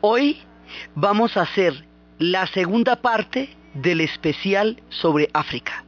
Hoy vamos a hacer la segunda parte del especial sobre África.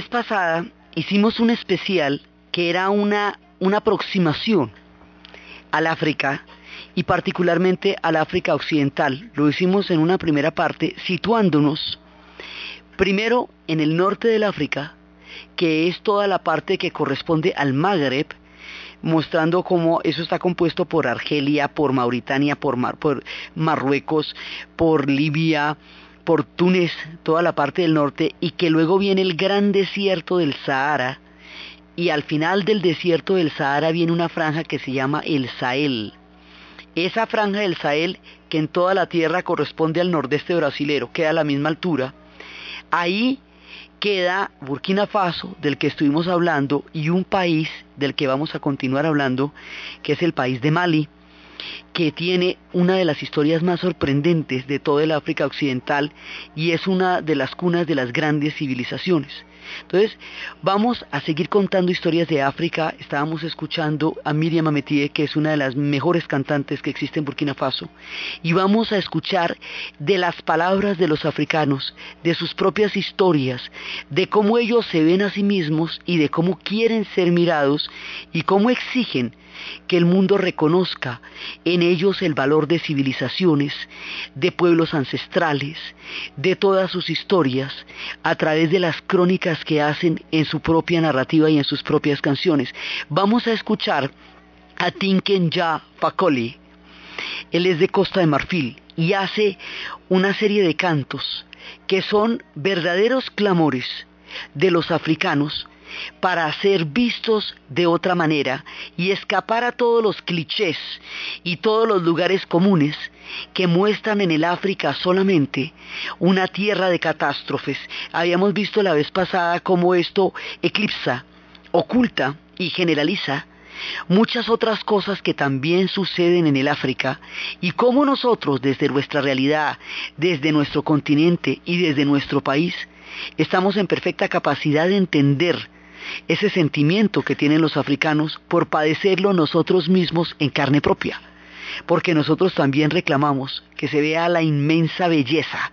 Vez pasada hicimos un especial que era una, una aproximación al África y particularmente al África Occidental. Lo hicimos en una primera parte situándonos primero en el norte del África, que es toda la parte que corresponde al Magreb, mostrando cómo eso está compuesto por Argelia, por Mauritania, por, Mar- por Marruecos, por Libia, por Túnez, toda la parte del norte, y que luego viene el gran desierto del Sahara, y al final del desierto del Sahara viene una franja que se llama el Sahel. Esa franja del Sahel, que en toda la tierra corresponde al nordeste brasilero, queda a la misma altura, ahí queda Burkina Faso, del que estuvimos hablando, y un país del que vamos a continuar hablando, que es el país de Mali, que tiene una de las historias más sorprendentes de toda el África Occidental y es una de las cunas de las grandes civilizaciones. Entonces, vamos a seguir contando historias de África. Estábamos escuchando a Miriam Ametie, que es una de las mejores cantantes que existe en Burkina Faso, y vamos a escuchar de las palabras de los africanos, de sus propias historias, de cómo ellos se ven a sí mismos y de cómo quieren ser mirados y cómo exigen que el mundo reconozca en ellos el valor de civilizaciones, de pueblos ancestrales, de todas sus historias, a través de las crónicas que hacen en su propia narrativa y en sus propias canciones. Vamos a escuchar a Tinken Ja Fakoli. Él es de Costa de Marfil y hace una serie de cantos que son verdaderos clamores de los africanos para ser vistos de otra manera y escapar a todos los clichés y todos los lugares comunes que muestran en el África solamente una tierra de catástrofes. Habíamos visto la vez pasada cómo esto eclipsa, oculta y generaliza muchas otras cosas que también suceden en el África y cómo nosotros desde nuestra realidad, desde nuestro continente y desde nuestro país, estamos en perfecta capacidad de entender ese sentimiento que tienen los africanos por padecerlo nosotros mismos en carne propia. Porque nosotros también reclamamos que se vea la inmensa belleza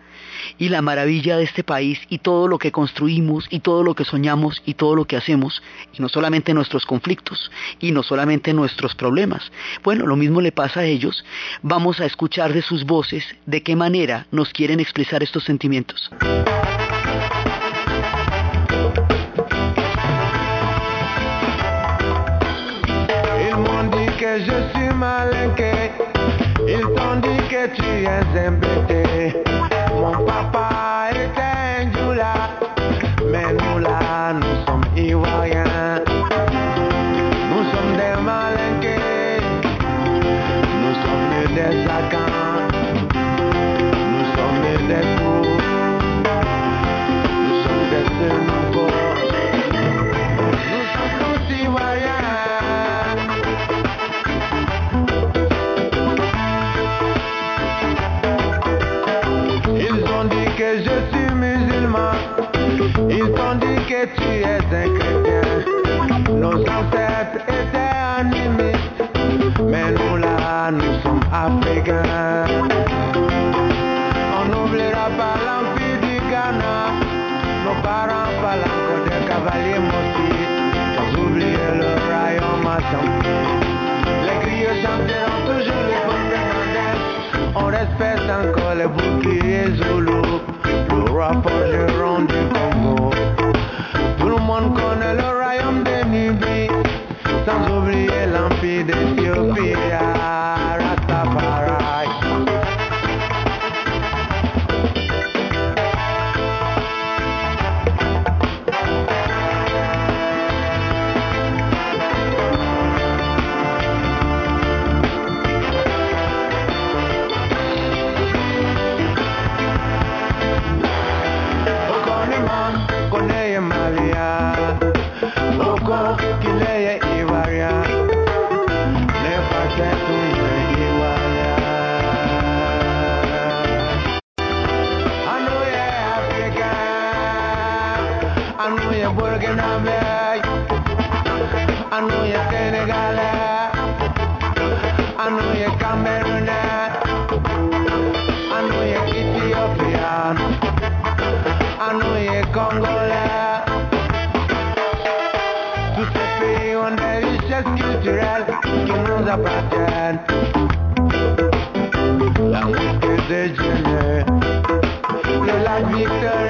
y la maravilla de este país y todo lo que construimos y todo lo que soñamos y todo lo que hacemos y no solamente nuestros conflictos y no solamente nuestros problemas. Bueno, lo mismo le pasa a ellos. Vamos a escuchar de sus voces de qué manera nos quieren expresar estos sentimientos. Malinqué. Ils t'ont dit que tu es un embêté. Mon papa I know you Cameroon. I know you Ethiopia. I know you Congolais. Tous ces pays ont des qui nous. La de le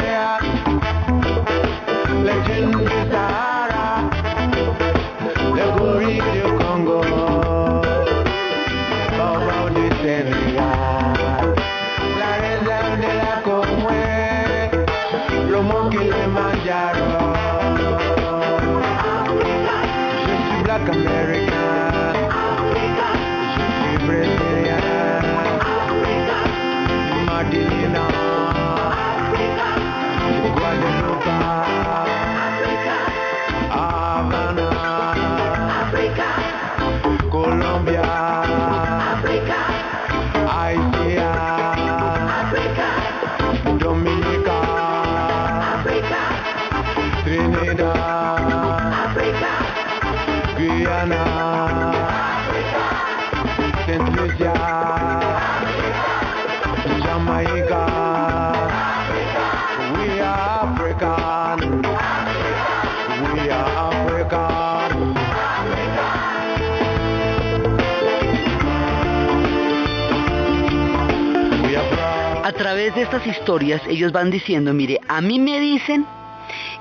A través de estas historias ellos van diciendo, mire, a mí me dicen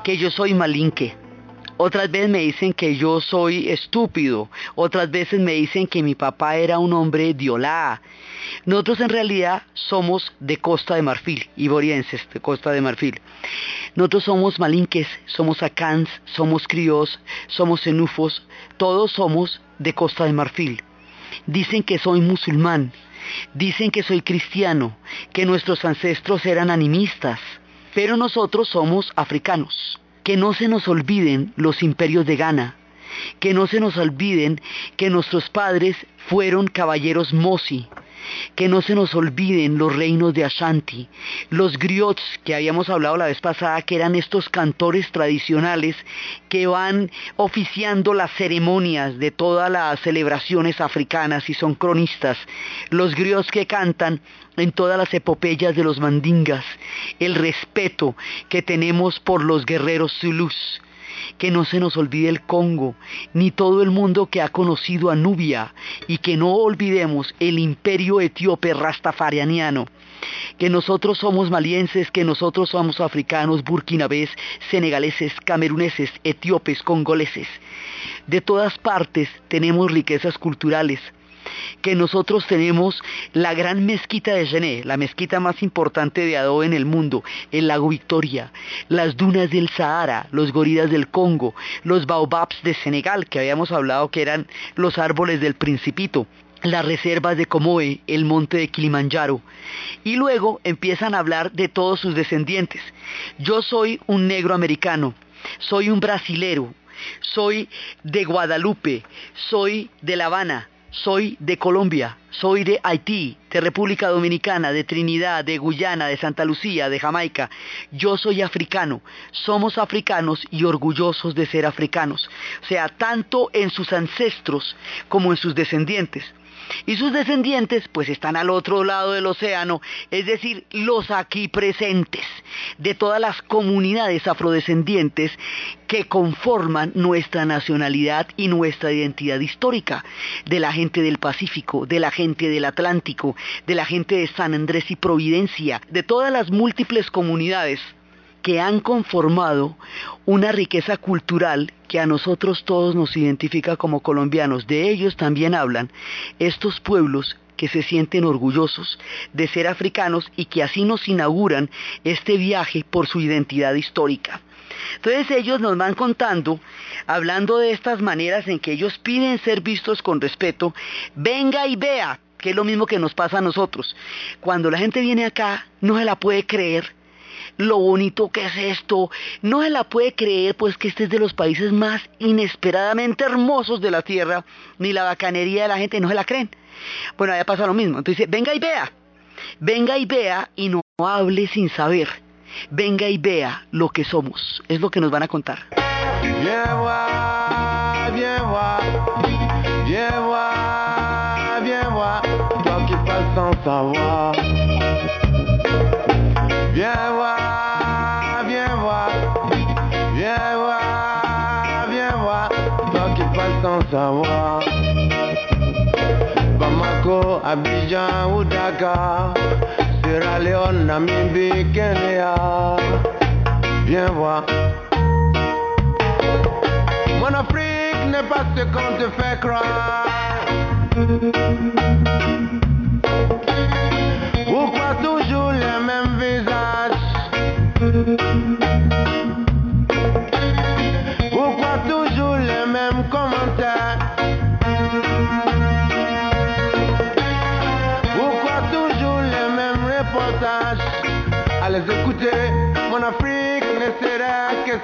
que yo soy malinque, otras veces me dicen que yo soy estúpido, otras veces me dicen que mi papá era un hombre diolá. Nosotros en realidad somos de Costa de Marfil, iborienses de Costa de Marfil. Nosotros somos malinques, somos acans, somos crios, somos enufos, todos somos de Costa de Marfil. Dicen que soy musulmán, dicen que soy cristiano, que nuestros ancestros eran animistas, pero nosotros somos africanos. Que no se nos olviden los imperios de Ghana, que no se nos olviden que nuestros padres fueron caballeros Mosi, que no se nos olviden los reinos de Ashanti, los griots que habíamos hablado la vez pasada, que eran estos cantores tradicionales que van oficiando las ceremonias de todas las celebraciones africanas y son cronistas, los griots que cantan en todas las epopeyas de los mandingas, el respeto que tenemos por los guerreros zulus, que no se nos olvide el Congo, ni todo el mundo que ha conocido a Nubia, y que no olvidemos el imperio etíope rastafarianiano, que nosotros somos malienses, que nosotros somos africanos, burkinabés, senegaleses, cameruneses, etíopes, congoleses. De todas partes tenemos riquezas culturales, que nosotros tenemos la gran mezquita de Gené, la mezquita más importante de adobe en el mundo, el lago Victoria, las dunas del Sahara, los gorilas del Congo, los baobabs de Senegal, que habíamos hablado que eran los árboles del Principito, las reservas de Comoe, el monte de Kilimanjaro. Y luego empiezan a hablar de todos sus descendientes. Yo soy un negro americano, soy un brasilero, soy de Guadalupe, soy de La Habana, soy de Colombia, soy de Haití, de República Dominicana, de Trinidad, de Guyana, de Santa Lucía, de Jamaica. Yo soy africano. Somos africanos y orgullosos de ser africanos. O sea, tanto en sus ancestros como en sus descendientes. Y sus descendientes pues están al otro lado del océano, es decir, los aquí presentes, de todas las comunidades afrodescendientes que conforman nuestra nacionalidad y nuestra identidad histórica, de la gente del Pacífico, de la gente del Atlántico, de la gente de San Andrés y Providencia, de todas las múltiples comunidades que han conformado una riqueza cultural que a nosotros todos nos identifica como colombianos. De ellos también hablan estos pueblos que se sienten orgullosos de ser africanos y que así nos inauguran este viaje por su identidad histórica. Entonces ellos nos van contando, hablando de estas maneras en que ellos piden ser vistos con respeto, venga y vea, que es lo mismo que nos pasa a nosotros. Cuando la gente viene acá, no se la puede creer lo bonito que es esto. No se la puede creer, pues que este es de los países más inesperadamente hermosos de la tierra, ni la bacanería de la gente, no se la creen. Bueno, allá pasa lo mismo. Entonces venga y vea, venga y vea y no hable sin saber. Venga y vea lo que somos. Es lo que nos van a contar. Bamako, Abidjan ou Dakar, Sierra Leone, Namibie, Kenya. Viens voir. Mon Afrique n'est pas ce qu'on te fait croire. Pourquoi toujours les mêmes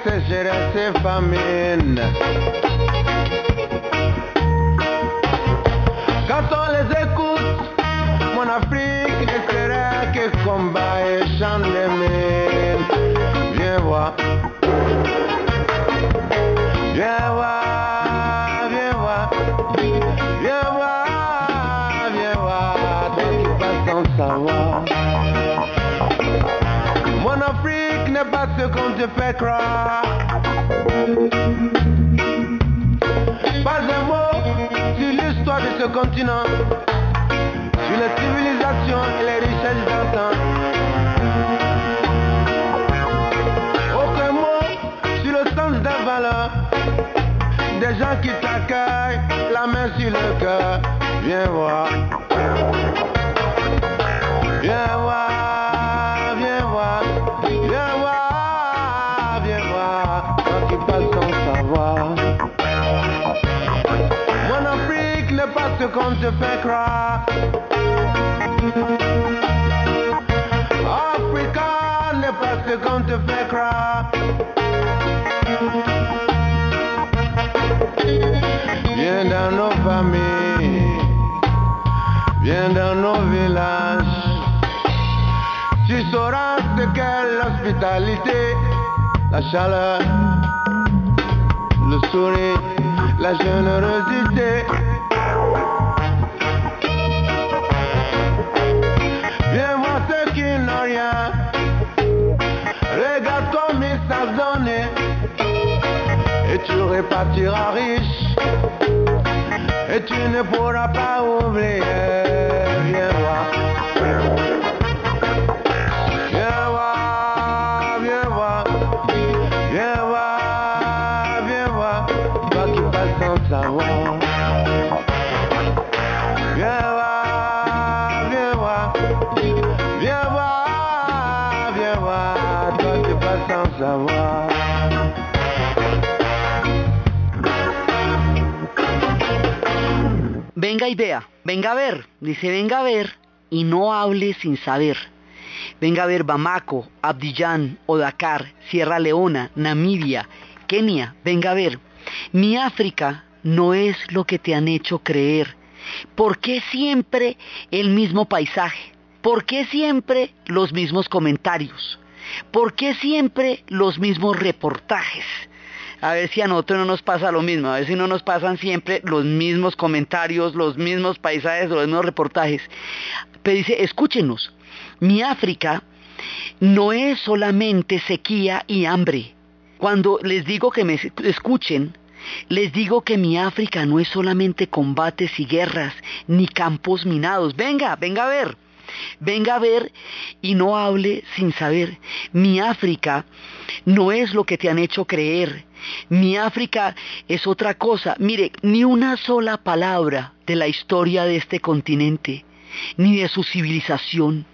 se será se famine. croire. Pas un mot sur l'histoire de ce continent, sur les civilisations et les richesses d'antan. Aucun mot sur le sens des valeurs, des gens qui t'accueillent, la main sur le cœur. Viens voir. Ce qu'on te croire. Africa n'est pas ce qu'on te croire. Viens dans nos familles, viens dans nos villages. Tu sauras ce qu'est l'hospitalité, la chaleur, le sourire, la générosité. Repartiras riche. Et tu ne pourras pas oublier. Viens voir. Vea, venga a ver, dice venga a ver y no hable sin saber. Venga a ver Bamako, Abidjan, Odakar, Sierra Leona, Namibia, Kenia, venga a ver. Mi África no es lo que te han hecho creer. ¿Por qué siempre el mismo paisaje? ¿Por qué siempre los mismos comentarios? ¿Por qué siempre los mismos reportajes? A ver si a nosotros no nos pasa lo mismo, a ver si no nos pasan siempre los mismos comentarios, los mismos paisajes, los mismos reportajes. Pero dice, escúchenos, mi África no es solamente sequía y hambre. Cuando les digo que me escuchen, les digo que mi África no es solamente combates y guerras, ni campos minados. Venga, venga a ver. Venga a ver y no hable sin saber. Mi África no es lo que te han hecho creer. Mi África es otra cosa. Mire, ni una sola palabra de la historia de este continente, ni de su civilización,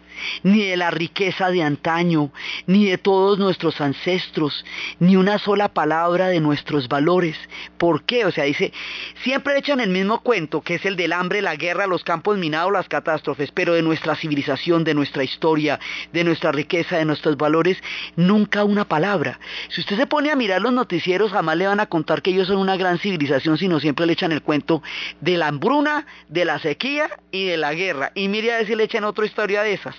ni de la riqueza de antaño, ni de todos nuestros ancestros, ni una sola palabra de nuestros valores. ¿Por qué? O sea, dice, siempre echan el mismo cuento, que es el del hambre, la guerra, los campos minados, las catástrofes, pero de nuestra civilización, de nuestra historia, de nuestra riqueza, de nuestros valores, nunca una palabra. Si usted se pone a mirar los noticieros, jamás le van a contar que ellos son una gran civilización, sino siempre le echan el cuento de la hambruna, de la sequía y de la guerra. Y mire a ver si le echan otra historia de esas.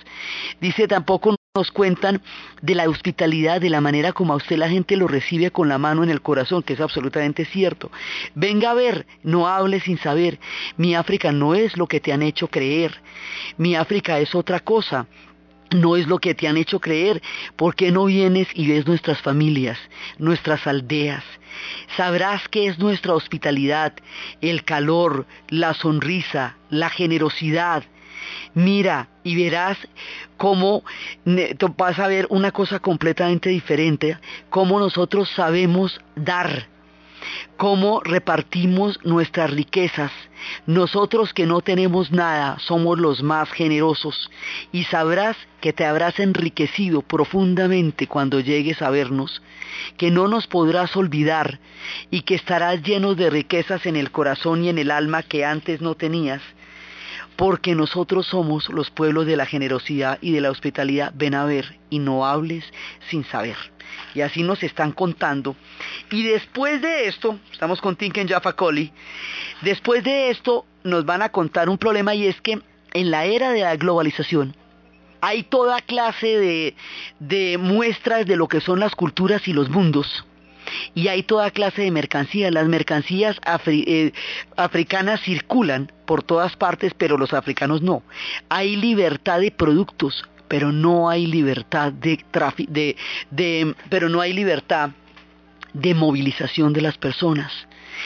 Dice, tampoco nos cuentan de la hospitalidad, de la manera como a usted la gente lo recibe con la mano en el corazón, que es absolutamente cierto. Venga a ver, no hable sin saber. Mi África no es lo que te han hecho creer. Mi África es otra cosa. No es lo que te han hecho creer. ¿Por qué no vienes y ves nuestras familias, nuestras aldeas? Sabrás qué es nuestra hospitalidad, el calor, la sonrisa, la generosidad, Mira y verás cómo vas a ver una cosa completamente diferente, cómo nosotros sabemos dar, cómo repartimos nuestras riquezas. Nosotros que no tenemos nada somos los más generosos. Y sabrás que te habrás enriquecido profundamente cuando llegues a vernos, que no nos podrás olvidar y que estarás lleno de riquezas en el corazón y en el alma que antes no tenías porque nosotros somos los pueblos de la generosidad y de la hospitalidad. Ven a ver y no hables sin saber. Y así nos están contando. Y después de esto, estamos con Tinken Jaffa Coli, después de esto nos van a contar un problema y es que en la era de la globalización, hay toda clase de, de, muestras de lo que son las culturas y los mundos. Y hay toda clase de mercancías. Las mercancías eh, africanas circulan por todas partes, pero los africanos no. Hay libertad de productos, pero no hay libertad de, de, de pero no hay libertad de movilización de las personas.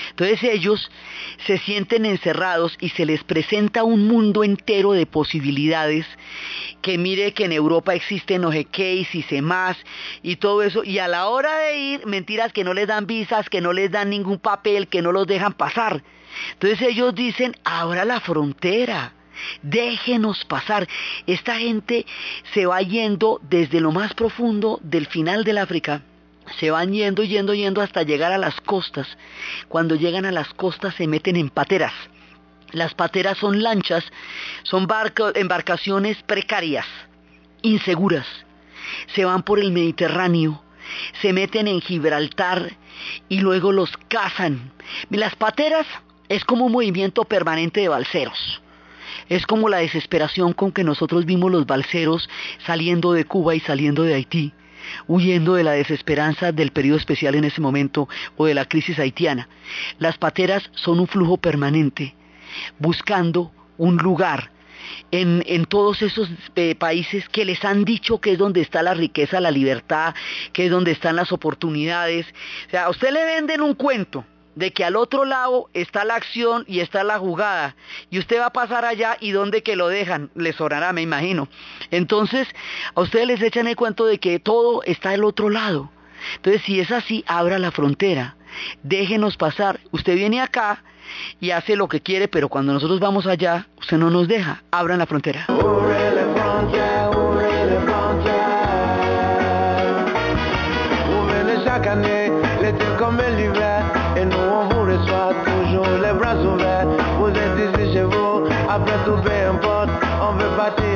Entonces ellos se sienten encerrados y se les presenta un mundo entero de posibilidades que mire que en Europa existen no y si más y todo eso y a la hora de ir mentiras que no les dan visas, que no les dan ningún papel, que no los dejan pasar. Entonces ellos dicen, ahora la frontera, déjenos pasar. Esta gente se va yendo desde lo más profundo del final del África se van yendo, yendo, yendo hasta llegar a las costas. Cuando llegan a las costas se meten en pateras. Las pateras son lanchas, son embarcaciones precarias, inseguras. Se van por el Mediterráneo, se meten en Gibraltar y luego los cazan. Las pateras es como un movimiento permanente de balseros. Es como la desesperación con que nosotros vimos los balseros saliendo de Cuba y saliendo de Haití huyendo de la desesperanza del periodo especial en ese momento o de la crisis haitiana. Las pateras son un flujo permanente, buscando un lugar en, en todos esos eh, países que les han dicho que es donde está la riqueza, la libertad, que es donde están las oportunidades. O sea, a usted le venden un cuento de que al otro lado está la acción y está la jugada y usted va a pasar allá y donde que lo dejan, le sonará, me imagino. Entonces, a ustedes les echan el cuento de que todo está del otro lado. Entonces, si es así, abra la frontera, déjenos pasar. Usted viene acá y hace lo que quiere, pero cuando nosotros vamos allá, usted no nos deja. Abran la frontera.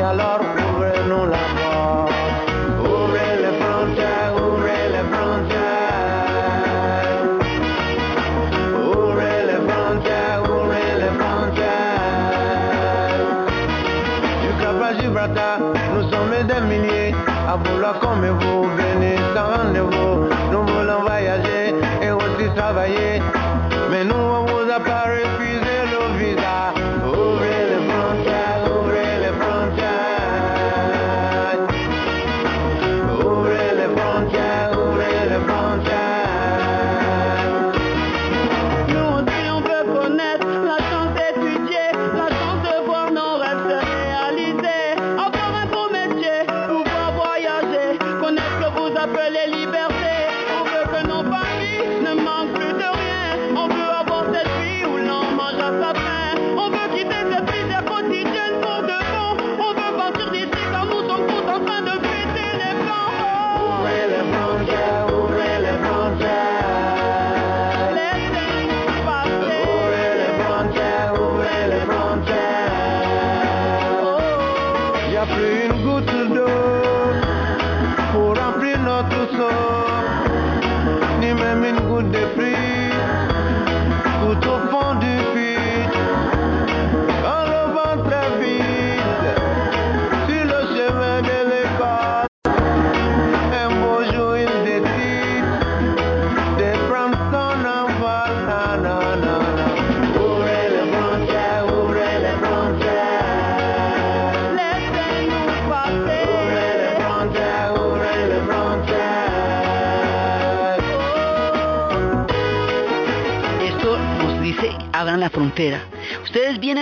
calor.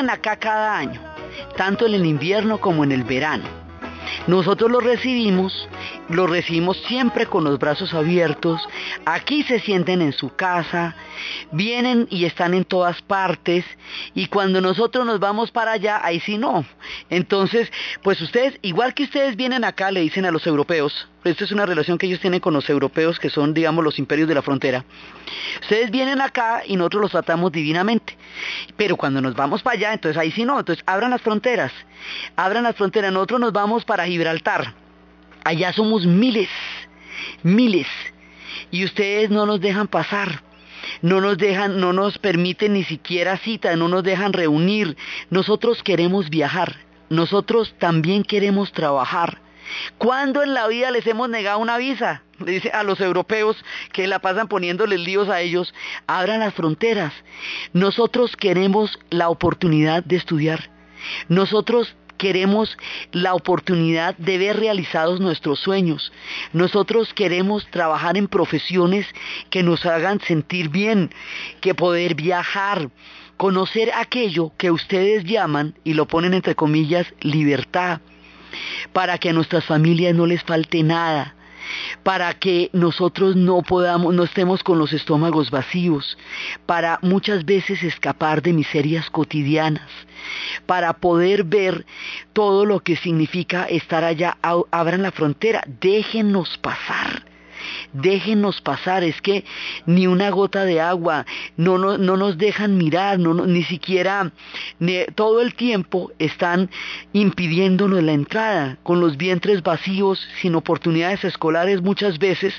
Acá cada año, tanto en el invierno como en el verano. Nosotros los recibimos, los recibimos siempre con los brazos abiertos. Aquí se sienten en su casa, vienen y están en todas partes. Y cuando nosotros nos vamos para allá, ahí sí no. Entonces, pues ustedes, igual que ustedes vienen acá, le dicen a los europeos, esta es una relación que ellos tienen con los europeos, que son, digamos, los imperios de la frontera. Ustedes vienen acá y nosotros los tratamos divinamente. Pero cuando nos vamos para allá, entonces ahí sí no. Entonces abran las fronteras. Abran las fronteras. Nosotros nos vamos para Gibraltar. Allá somos miles, miles. Y ustedes no nos dejan pasar. No nos dejan, no nos permiten ni siquiera cita, no nos dejan reunir. Nosotros queremos viajar. Nosotros también queremos trabajar. ¿Cuándo en la vida les hemos negado una visa? Dice a los europeos que la pasan poniéndoles líos a ellos, abran las fronteras. Nosotros queremos la oportunidad de estudiar. Nosotros queremos la oportunidad de ver realizados nuestros sueños. Nosotros queremos trabajar en profesiones que nos hagan sentir bien, que poder viajar, conocer aquello que ustedes llaman, y lo ponen entre comillas, libertad, para que a nuestras familias no les falte nada para que nosotros no podamos, no estemos con los estómagos vacíos, para muchas veces escapar de miserias cotidianas, para poder ver todo lo que significa estar allá, abran la frontera, déjenos pasar déjenos pasar, es que ni una gota de agua, no, no, no nos dejan mirar, no, ni siquiera todo el tiempo están impidiéndonos la entrada, con los vientres vacíos, sin oportunidades escolares muchas veces,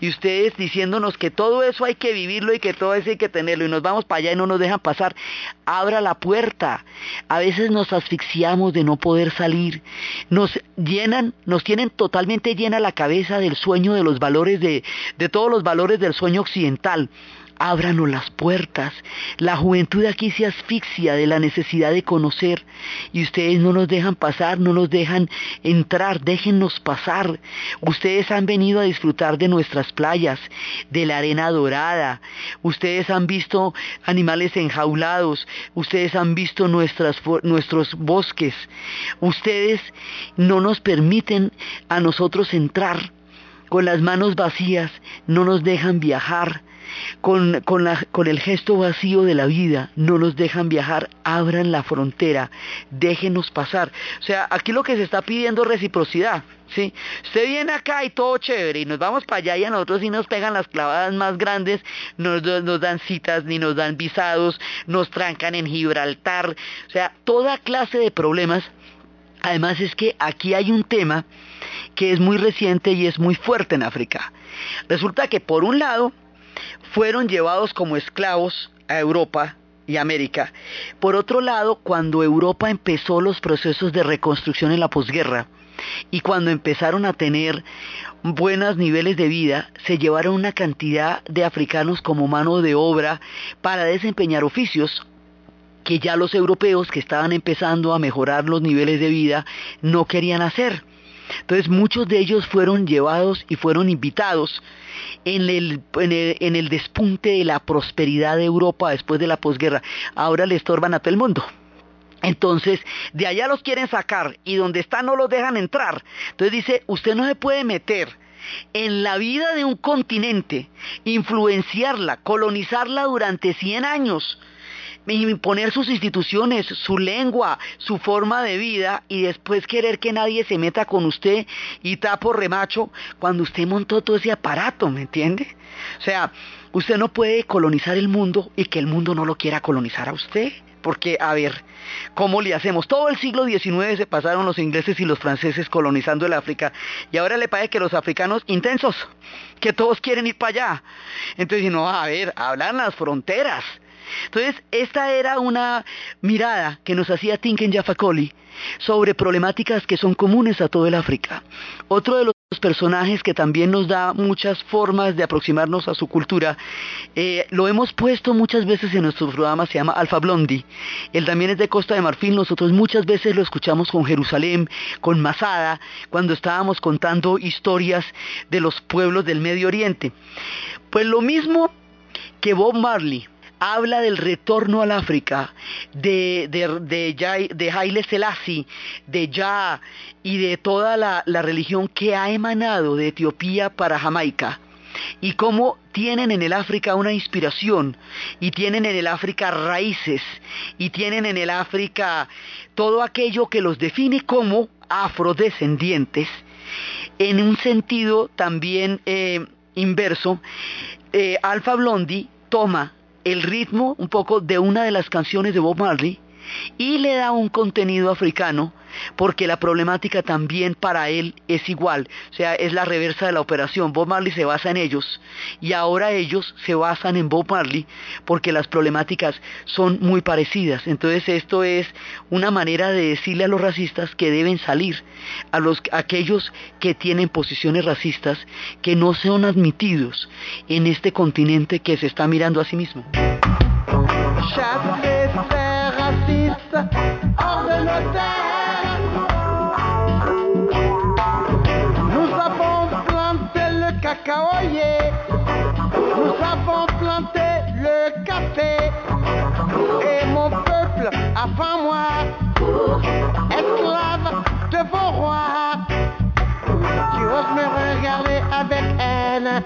y ustedes diciéndonos que todo eso hay que vivirlo y que todo eso hay que tenerlo, y nos vamos para allá y no nos dejan pasar, abra la puerta, a veces nos asfixiamos de no poder salir, nos llenan, nos tienen totalmente llena la cabeza del sueño de los valores de, de todos los valores del sueño occidental. Ábranos las puertas. La juventud aquí se asfixia de la necesidad de conocer y ustedes no nos dejan pasar, no nos dejan entrar, déjennos pasar. Ustedes han venido a disfrutar de nuestras playas, de la arena dorada. Ustedes han visto animales enjaulados, ustedes han visto nuestros bosques. Ustedes no nos permiten a nosotros entrar con las manos vacías, no nos dejan viajar, con, con, la, con, el gesto vacío de la vida, no nos dejan viajar, abran la frontera, déjenos pasar. O sea, aquí lo que se está pidiendo es reciprocidad. ¿sí? Usted viene acá y todo chévere, y nos vamos para allá y a nosotros sí nos pegan las clavadas más grandes, nos, nos dan citas, ni nos dan visados, nos trancan en Gibraltar, o sea, toda clase de problemas. Además es que aquí hay un tema que es muy reciente y es muy fuerte en África. Resulta que por un lado fueron llevados como esclavos a Europa y América. Por otro lado, cuando Europa empezó los procesos de reconstrucción en la posguerra y cuando empezaron a tener buenos niveles de vida, se llevaron una cantidad de africanos como mano de obra para desempeñar oficios que ya los europeos que estaban empezando a mejorar los niveles de vida no querían hacer. Entonces muchos de ellos fueron llevados y fueron invitados en el, en el, despunte de la prosperidad de Europa después de la posguerra. Ahora le estorban a todo el mundo. Entonces, de allá los quieren sacar y donde están no los dejan entrar. Entonces dice, usted no se puede meter en la vida de un continente, influenciarla, colonizarla durante 100 años, imponer sus instituciones, su lengua, su forma de vida y después querer que nadie se meta con usted y tapo remacho cuando usted montó todo ese aparato, ¿me entiende? O sea, usted no puede colonizar el mundo y que el mundo no lo quiera colonizar a usted. Porque, a ver, ¿cómo le hacemos? Todo el siglo XIX se pasaron los ingleses y los franceses colonizando el África y ahora le parece que los africanos intensos, que todos quieren ir para allá. Entonces, no, a ver, hablan las fronteras. Entonces, esta era una mirada que nos hacía Tinken Jafakoli sobre problemáticas que son comunes a todo el África. Otro de los personajes que también nos da muchas formas de aproximarnos a su cultura, eh, lo hemos puesto muchas veces en nuestro programa, se llama Alfa Blondi. Él también es de Costa de Marfil, nosotros muchas veces lo escuchamos con Jerusalén, con Masada, cuando estábamos contando historias de los pueblos del Medio Oriente. Pues lo mismo que Bob Marley, habla del retorno al África, de, de, de, Haile Selassie, de Ya y de toda la, la religión que ha emanado de Etiopía para Jamaica y cómo tienen en el África una inspiración y tienen en el África raíces y tienen en el África todo aquello que los define como afrodescendientes. En un sentido también eh, inverso, eh, Alfa Blondi toma el ritmo un poco de una de las canciones de Bob Marley y le da un contenido africano porque la problemática también para él es igual, o sea, es la reversa de la operación. Bob Marley se basa en ellos y ahora ellos se basan en Bob Marley porque las problemáticas son muy parecidas. Entonces esto es una manera de decirle a los racistas que deben salir, a los aquellos que tienen posiciones racistas que no son admitidos en este continente que se está mirando a sí mismo. Nous avons planté le café. Et mon peuple, avant moi, esclave de vos rois. Tu oses me regarder avec haine.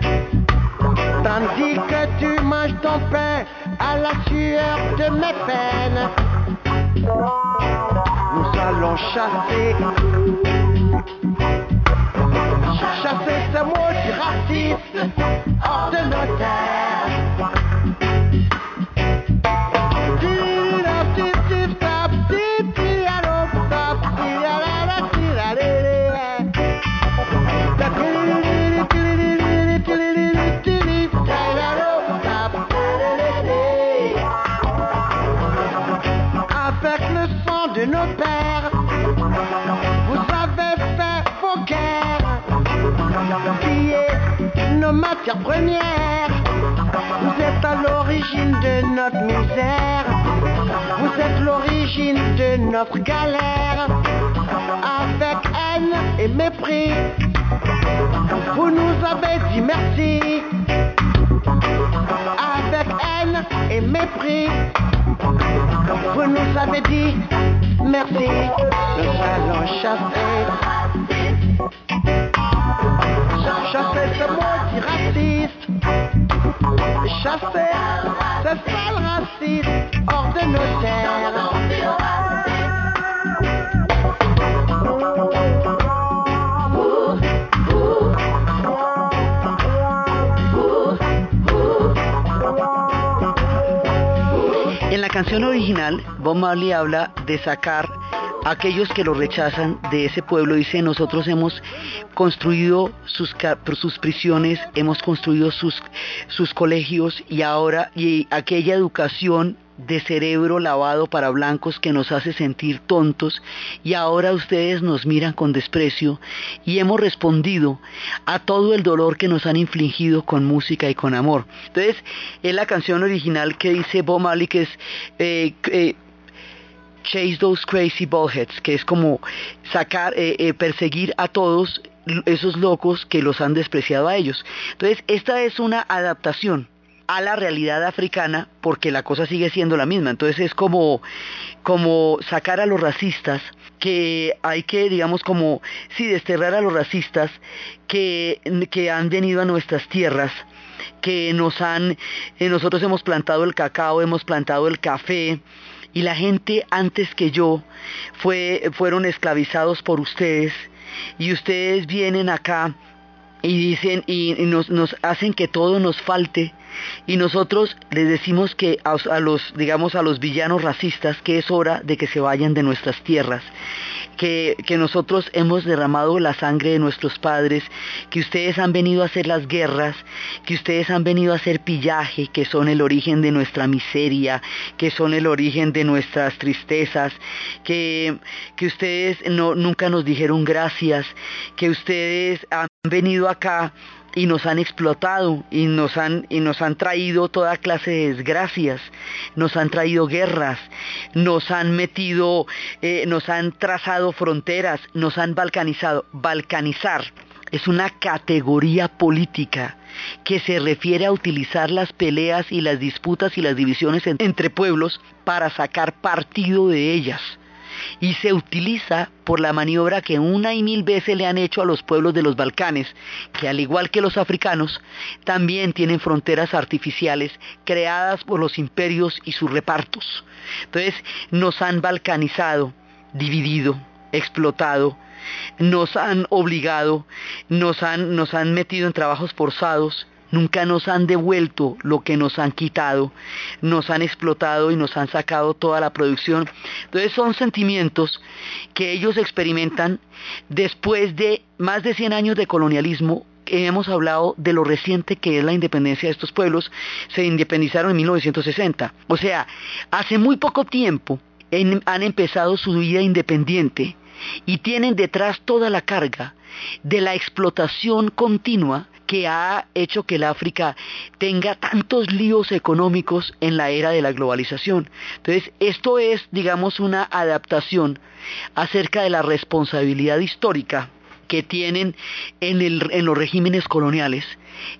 Tandis que tu manges ton pain à la sueur de mes peines. Nous allons chasser. Chasser ce mot racisme hors de nos. Nos matières premières. Vous êtes à l'origine de notre misère, vous êtes l'origine de notre galère. Avec haine et mépris, vous nous avez dit merci. Avec haine et mépris, vous nous avez dit merci. Nous allons chasser, chasser ce mot qui raciste. Chasser ce sale raciste hors de nos terres. En la canción original, Bob Marley habla de sacar aquellos que lo rechazan de ese pueblo. Dice, nosotros hemos construido sus, sus prisiones, hemos construido sus, sus colegios y ahora y aquella educación de cerebro lavado para blancos que nos hace sentir tontos y ahora ustedes nos miran con desprecio y hemos respondido a todo el dolor que nos han infligido con música y con amor. Entonces, es la canción original que dice Bob Marley que es eh, eh, Chase those crazy ballheads, que es como sacar, eh, eh, perseguir a todos esos locos que los han despreciado a ellos. Entonces, esta es una adaptación a la realidad africana porque la cosa sigue siendo la misma. Entonces es como, como sacar a los racistas que hay que, digamos, como, sí, desterrar a los racistas que, que han venido a nuestras tierras, que nos han, eh, nosotros hemos plantado el cacao, hemos plantado el café, y la gente antes que yo fue, fueron esclavizados por ustedes, y ustedes vienen acá y dicen y, nos, hacen que todo nos falte. Y nosotros les decimos que a, los digamos a los villanos racistas que es hora de que se vayan de nuestras tierras que, que nosotros hemos derramado la sangre de nuestros padres que ustedes han venido a hacer las guerras que ustedes han venido a hacer pillaje que son el origen de nuestra miseria que son el origen de nuestras tristezas que, que ustedes no, nunca nos dijeron gracias que ustedes han venido acá y nos han explotado y nos han, y nos han traído toda clase de desgracias, nos han traído guerras, nos han metido, eh, nos han trazado fronteras, nos han balcanizado. Balcanizar es una categoría política que se refiere a utilizar las peleas y las disputas y las divisiones en, entre pueblos para sacar partido de ellas y se utiliza por la maniobra que una y mil veces le han hecho a los pueblos de los Balcanes, que al igual que los africanos, también tienen fronteras artificiales creadas por los imperios y sus repartos. Entonces nos han balcanizado, dividido, explotado, nos han obligado, nos han, nos han metido en trabajos forzados, Nunca nos han devuelto lo que nos han quitado, nos han explotado y nos han sacado toda la producción. Entonces son sentimientos que ellos experimentan después de más de 100 años de colonialismo. Hemos hablado de lo reciente que es la independencia de estos pueblos. Se independizaron en 1960. O sea, hace muy poco tiempo han empezado su vida independiente y tienen detrás toda la carga de la explotación continua que ha hecho que el África tenga tantos líos económicos en la era de la globalización. Entonces, esto es, digamos, una adaptación acerca de la responsabilidad histórica que tienen en, los regímenes coloniales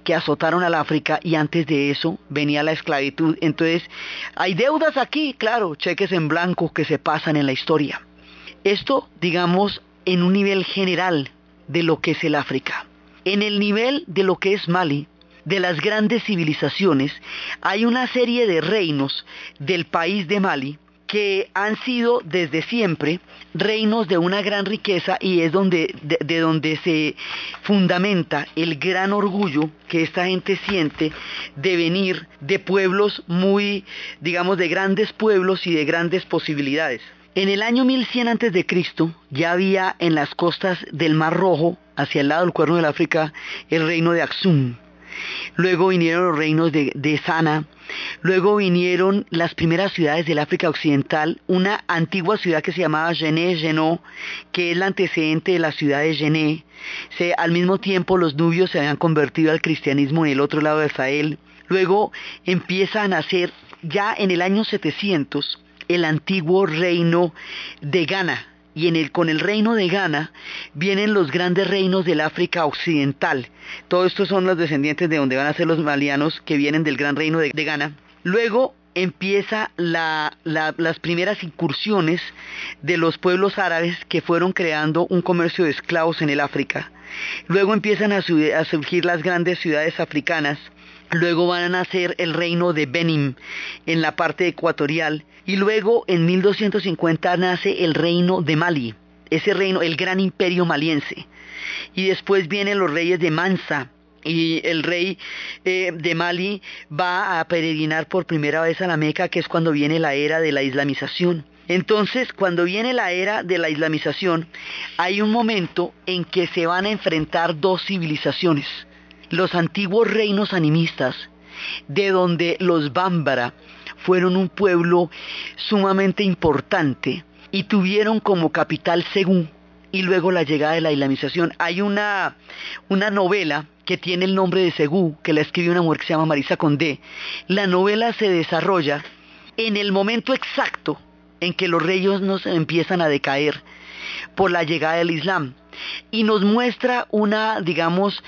que azotaron al África y antes de eso venía la esclavitud. Entonces, hay deudas aquí, claro, cheques en blanco que se pasan en la historia. Esto, digamos, en un nivel general de lo que es el África. En el nivel de lo que es Mali, de las grandes civilizaciones, hay una serie de reinos del país de Mali que han sido desde siempre reinos de una gran riqueza y es donde de, de donde se fundamenta el gran orgullo que esta gente siente de venir de pueblos muy digamos de grandes pueblos y de grandes posibilidades. En el año 1100 antes de Cristo ya había en las costas del Mar Rojo, hacia el lado del Cuerno del África, el reino de Aksum. Luego vinieron los reinos de, Sana. Luego vinieron las primeras ciudades del África Occidental, una antigua ciudad que se llamaba Gené Genó, que es la antecedente de la ciudad de Gené. Al mismo tiempo los nubios se habían convertido al cristianismo en el otro lado de Sahel. Luego empieza a nacer ya en el año 700 el antiguo reino de Ghana. Y en el, con el reino de Ghana vienen los grandes reinos del África Occidental. Todos estos son los descendientes de donde van a ser los malianos que vienen del gran reino de, de Ghana. Luego empieza la, la, las primeras incursiones de los pueblos árabes que fueron creando un comercio de esclavos en el África. Luego empiezan a surgir las grandes ciudades africanas. Luego van a nacer el reino de Benin en la parte ecuatorial. Y luego en 1250 nace el reino de Mali. Ese reino, el gran imperio maliense. Y después vienen los reyes de Mansa. Y el rey eh, de Mali va a peregrinar por primera vez a la Meca, que es cuando viene la era de la islamización. Entonces, cuando viene la era de la islamización, hay un momento en que se van a enfrentar dos civilizaciones. Los antiguos reinos animistas, de donde los Bámbara fueron un pueblo sumamente importante y tuvieron como capital Según y luego la llegada de la islamización. Hay una, una novela que tiene el nombre de Segú, que la escribió una mujer que se llama Marisa Condé. La novela se desarrolla en el momento exacto en que los reyes nos empiezan a decaer por la llegada del Islam y nos muestra una, digamos,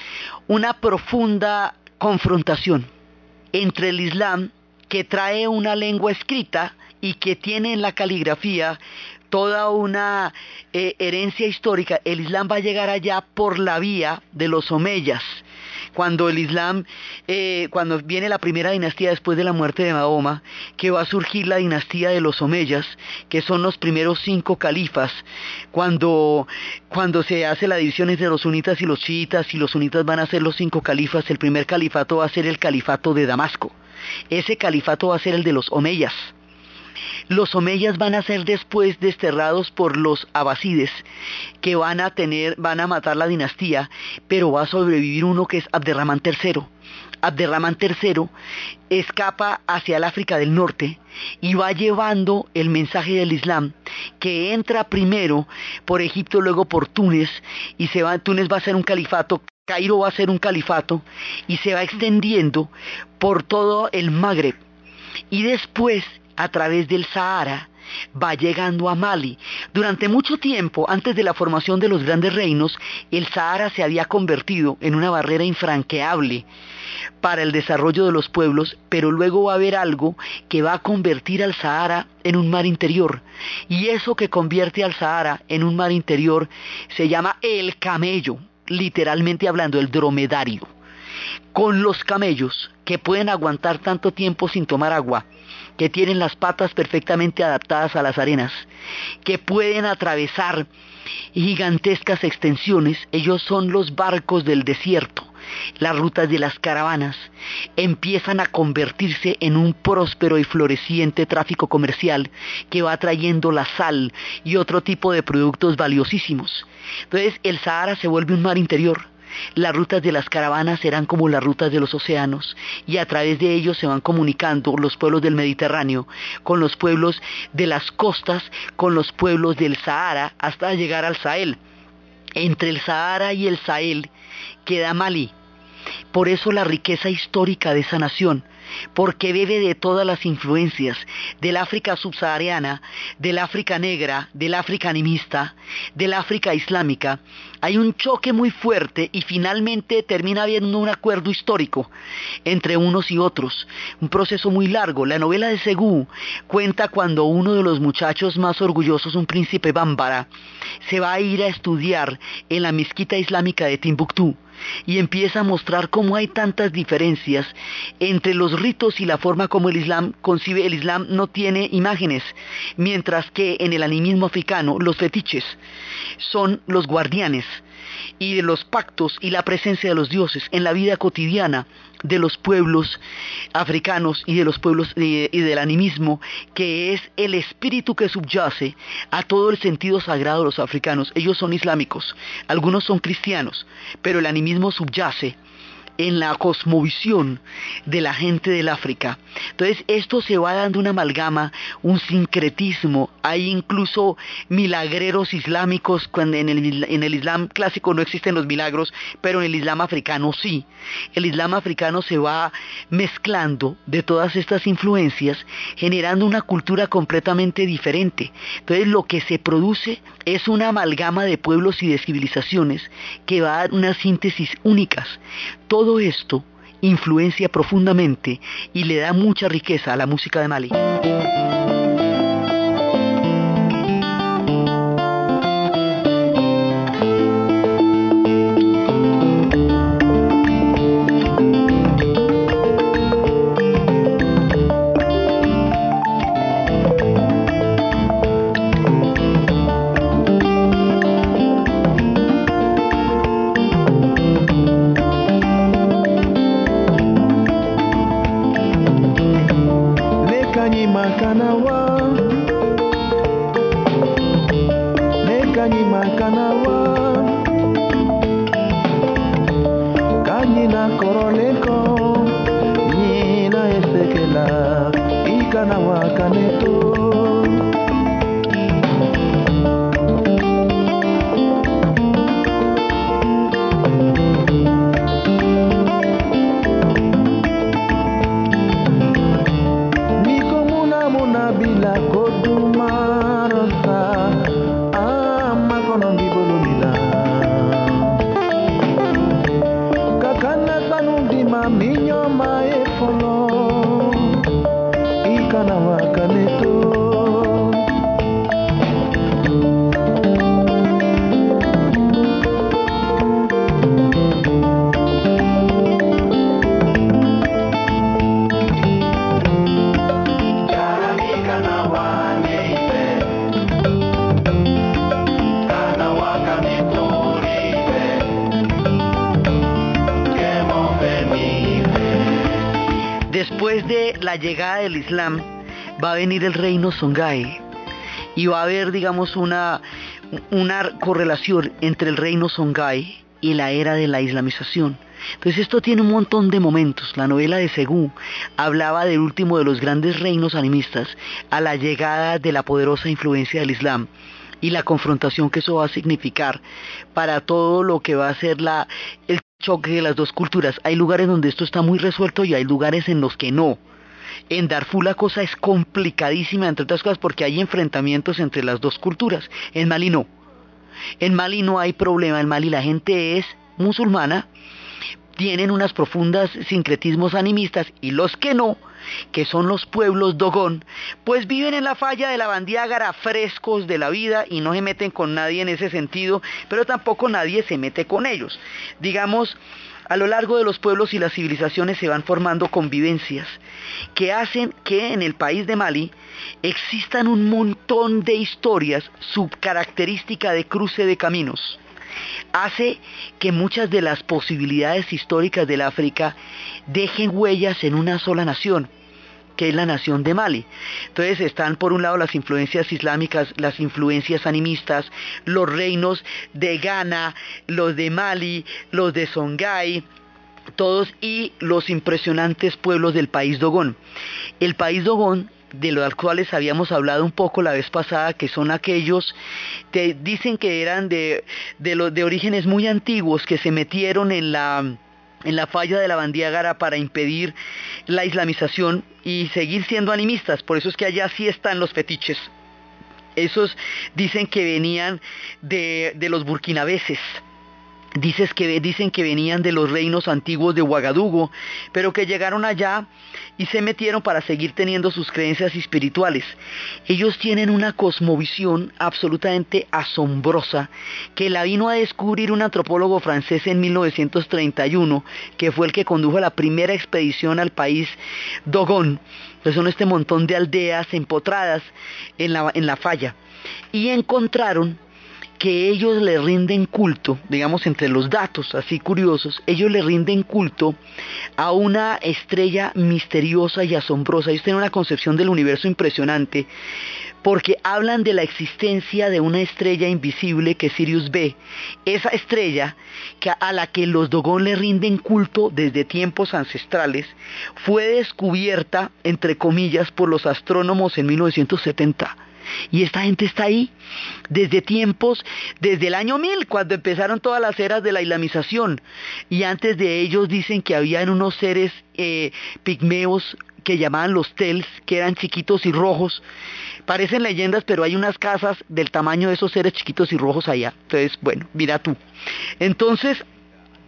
una profunda confrontación entre el Islam que trae una lengua escrita y que tiene en la caligrafía toda una eh, herencia histórica. El Islam va a llegar allá por la vía de los omeyas. Cuando el Islam, eh, cuando viene la primera dinastía después de la muerte de Mahoma, que va a surgir la dinastía de los omeyas, que son los primeros cinco califas, cuando, cuando se hace la división entre los sunitas y los chiitas, y los sunitas van a ser los cinco califas, el primer califato va a ser el califato de Damasco. Ese califato va a ser el de los omeyas. Los omeyas van a ser después desterrados por los abasides, que van a tener, van a matar la dinastía, pero va a sobrevivir uno que es Abderramán III. Abderramán III escapa hacia el África del Norte y va llevando el mensaje del Islam, que entra primero por Egipto, luego por Túnez, y se va, Túnez va a ser un califato, Cairo va a ser un califato, y se va extendiendo por todo el Magreb. Y después a través del Sahara, va llegando a Mali. Durante mucho tiempo, antes de la formación de los grandes reinos, el Sahara se había convertido en una barrera infranqueable para el desarrollo de los pueblos, pero luego va a haber algo que va a convertir al Sahara en un mar interior. Y eso que convierte al Sahara en un mar interior se llama el camello, literalmente hablando, el dromedario. Con los camellos que pueden aguantar tanto tiempo sin tomar agua, que tienen las patas perfectamente adaptadas a las arenas, que pueden atravesar gigantescas extensiones, ellos son los barcos del desierto, las rutas de las caravanas, empiezan a convertirse en un próspero y floreciente tráfico comercial que va trayendo la sal y otro tipo de productos valiosísimos. Entonces el Sahara se vuelve un mar interior, las rutas de las caravanas serán como las rutas de los océanos y a través de ellos se van comunicando los pueblos del Mediterráneo con los pueblos de las costas, con los pueblos del Sahara hasta llegar al Sahel. Entre el Sahara y el Sahel queda Malí. Por eso la riqueza histórica de esa nación, porque bebe de todas las influencias del África subsahariana, del África negra, del África animista, del África islámica. Hay un choque muy fuerte y finalmente termina habiendo un acuerdo histórico entre unos y otros, un proceso muy largo. La novela de Segú cuenta cuando uno de los muchachos más orgullosos, un príncipe bámbara, se va a ir a estudiar en la mezquita islámica de Timbuktu y empieza a mostrar cómo hay tantas diferencias entre los ritos y la forma como el Islam concibe. El Islam no tiene imágenes, mientras que en el animismo africano los fetiches son los guardianes y de los pactos y la presencia de los dioses en la vida cotidiana de los pueblos africanos y de los pueblos y del animismo, que es el espíritu que subyace a todo el sentido sagrado de los africanos. Ellos son islámicos, algunos son cristianos, pero el animismo subyace en la cosmovisión de la gente del África. Entonces esto se va dando una amalgama, un sincretismo. Hay incluso milagreros islámicos, cuando en el, en el Islam clásico no existen los milagros, pero en el Islam africano sí. El Islam africano se va mezclando de todas estas influencias, generando una cultura completamente diferente. Entonces lo que se produce es una amalgama de pueblos y de civilizaciones que va a dar unas síntesis únicas. Todo esto influencia profundamente y le da mucha riqueza a la música de Mali. Después de la llegada del Islam va a venir el reino Songhai y va a haber, digamos, una, una correlación entre el reino Songhai y la era de la islamización. Entonces esto tiene un montón de momentos. La novela de Segú hablaba del último de los grandes reinos animistas a la llegada de la poderosa influencia del Islam y la confrontación que eso va a significar para todo lo que va a ser la, el choque de las dos culturas. Hay lugares donde esto está muy resuelto y hay lugares en los que no. En Darfur la cosa es complicadísima, entre otras cosas, porque hay enfrentamientos entre las dos culturas. En Mali no. En Mali no hay problema. En Mali la gente es musulmana, tienen unas profundas sincretismos animistas y los que no, que son los pueblos dogón, pues viven en la falla de la bandiágara frescos de la vida y no se meten con nadie en ese sentido, pero tampoco nadie se mete con ellos. Digamos, a lo largo de los pueblos y las civilizaciones se van formando convivencias que hacen que en el país de Mali existan un montón de historias subcaracterística de cruce de caminos hace que muchas de las posibilidades históricas del África dejen huellas en una sola nación que es la nación de Mali. Entonces están por un lado las influencias islámicas, las influencias animistas, los reinos de Ghana, los de Mali, los de Songhai, todos y los impresionantes pueblos del país Dogón. El país Dogón de los cuales habíamos hablado un poco la vez pasada, que son aquellos, te dicen que eran de, de, de orígenes muy antiguos, que se metieron en la en la falla de la Bandiágara para impedir la islamización y seguir siendo animistas. Por eso es que allá sí están los fetiches. Esos dicen que venían de, de los burkinabeses. Dices que, dicen que venían de los reinos antiguos de Ouagadougou, pero que llegaron allá y se metieron para seguir teniendo sus creencias espirituales. Ellos tienen una cosmovisión absolutamente asombrosa que la vino a descubrir un antropólogo francés en 1931, que fue el que condujo la primera expedición al país Dogon, que son este montón de aldeas empotradas en la falla. Y encontraron que ellos le rinden culto, digamos entre los datos así curiosos, ellos le rinden culto a una estrella misteriosa y asombrosa. Ellos tienen una concepción del universo impresionante porque hablan de la existencia de una estrella invisible que Sirius B. Esa estrella que a la que los Dogon le rinden culto desde tiempos ancestrales fue descubierta, entre comillas, por los astrónomos en 1970. Y esta gente está ahí desde tiempos, desde el año 1000, cuando empezaron todas las eras de la islamización. Y antes de ellos dicen que habían unos seres eh, pigmeos que llamaban los tels, que eran chiquitos y rojos. Parecen leyendas, pero hay unas casas del tamaño de esos seres chiquitos y rojos allá. Entonces, bueno, mira tú. Entonces,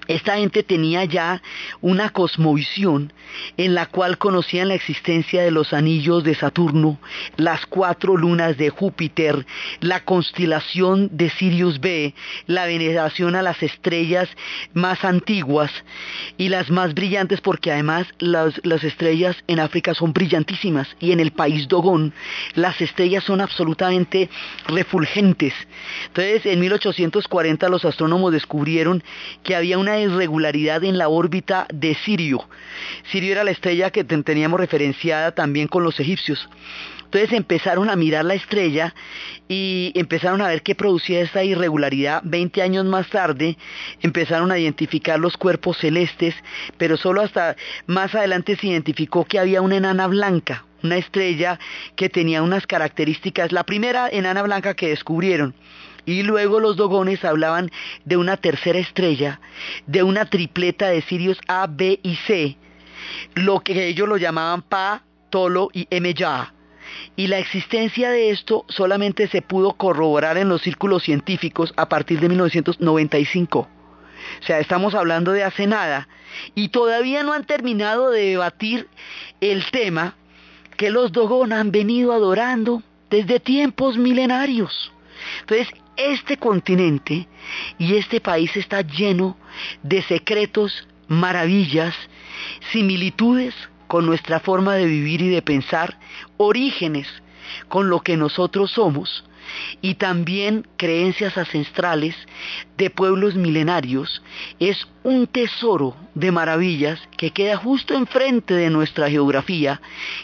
esta gente tenía ya una cosmovisión en la cual conocían la existencia de los anillos de Saturno, las cuatro lunas de Júpiter, la constelación de Sirius B, la veneración a las estrellas más antiguas y las más brillantes porque además las, las estrellas en África son brillantísimas y en el país Dogón las estrellas son absolutamente refulgentes. Entonces en 1840 los astrónomos descubrieron que había una irregularidad en la órbita de Sirio. Sirio era la estrella que teníamos referenciada también con los egipcios. Entonces empezaron a mirar la estrella y empezaron a ver qué producía esta irregularidad. Veinte años más tarde empezaron a identificar los cuerpos celestes, pero solo hasta más adelante se identificó que había una enana blanca, una estrella que tenía unas características, la primera enana blanca que descubrieron. Y luego los dogones hablaban de una tercera estrella, de una tripleta de Sirius A, B y C, lo que ellos lo llamaban Pa, Tolo y Emeya. Y la existencia de esto solamente se pudo corroborar en los círculos científicos a partir de 1995. O sea, estamos hablando de hace nada. Y todavía no han terminado de debatir el tema que los Dogon han venido adorando desde tiempos milenarios. Entonces, este continente y este país está lleno de secretos, maravillas, similitudes con nuestra forma de vivir y de pensar, orígenes con lo que nosotros somos y también creencias ancestrales de pueblos milenarios, es un tesoro de maravillas que queda justo enfrente de nuestra geografía,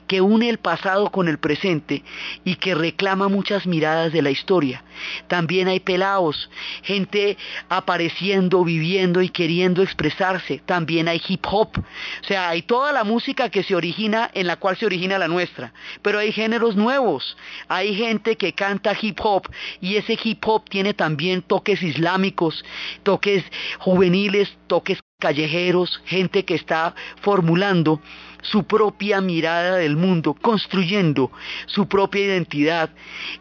que une el pasado con el presente y que reclama muchas miradas de la historia. También hay pelaos, gente apareciendo, viviendo y queriendo expresarse. También hay hip hop, o sea, hay toda la música que se origina en la cual se origina la nuestra, pero hay géneros nuevos. Hay gente que canta hip hop y ese hip hop tiene también toques islámicos, toques juveniles, toques callejeros, gente que está formulando su propia mirada del mundo, construyendo su propia identidad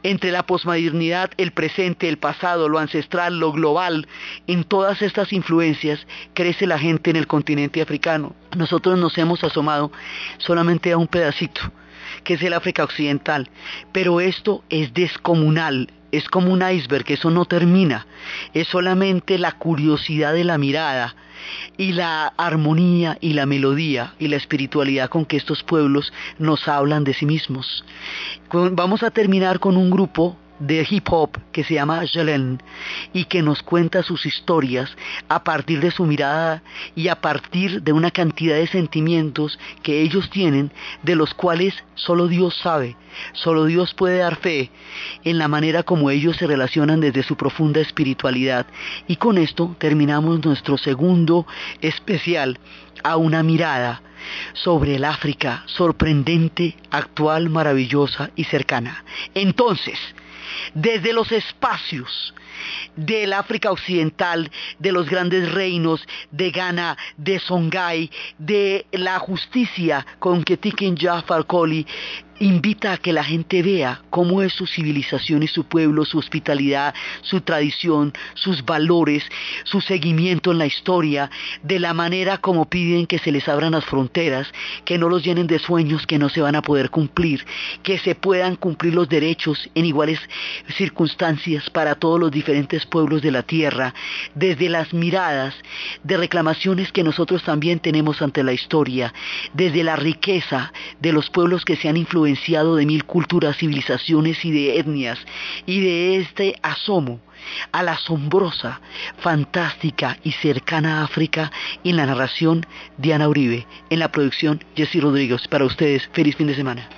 entre la posmodernidad, el presente, el pasado, lo ancestral, lo global. En todas estas influencias crece la gente en el continente africano. Nosotros nos hemos asomado solamente a un pedacito, que es el África Occidental, pero esto es descomunal, es como un iceberg, eso no termina, es solamente la curiosidad de la mirada y la armonía y la melodía y la espiritualidad con que estos pueblos nos hablan de sí mismos. Vamos a terminar con un grupo de hip hop que se llama Jelen y que nos cuenta sus historias a partir de su mirada y a partir de una cantidad de sentimientos que ellos tienen de los cuales solo Dios sabe, solo Dios puede dar fe en la manera como ellos se relacionan desde su profunda espiritualidad. Y con esto terminamos nuestro segundo especial a una mirada sobre el África sorprendente, actual, maravillosa y cercana. Entonces, desde los espacios del África Occidental, de los grandes reinos, de Ghana, de Songhai, de la justicia con que Tiken Jafar Koli invita a que la gente vea cómo es su civilización y su pueblo, su hospitalidad, su tradición, sus valores, su seguimiento en la historia, de la manera como piden que se les abran las fronteras, que no los llenen de sueños que no se van a poder cumplir, que se puedan cumplir los derechos en iguales circunstancias para todos los diferentes pueblos de la tierra, desde las miradas de reclamaciones que nosotros también tenemos ante la historia, desde la riqueza de los pueblos que se han influenciado de mil culturas, civilizaciones y de etnias, y de este asomo a la asombrosa, fantástica y cercana África en la narración Diana Uribe, en la producción Jessy Rodríguez. Para ustedes, feliz fin de semana.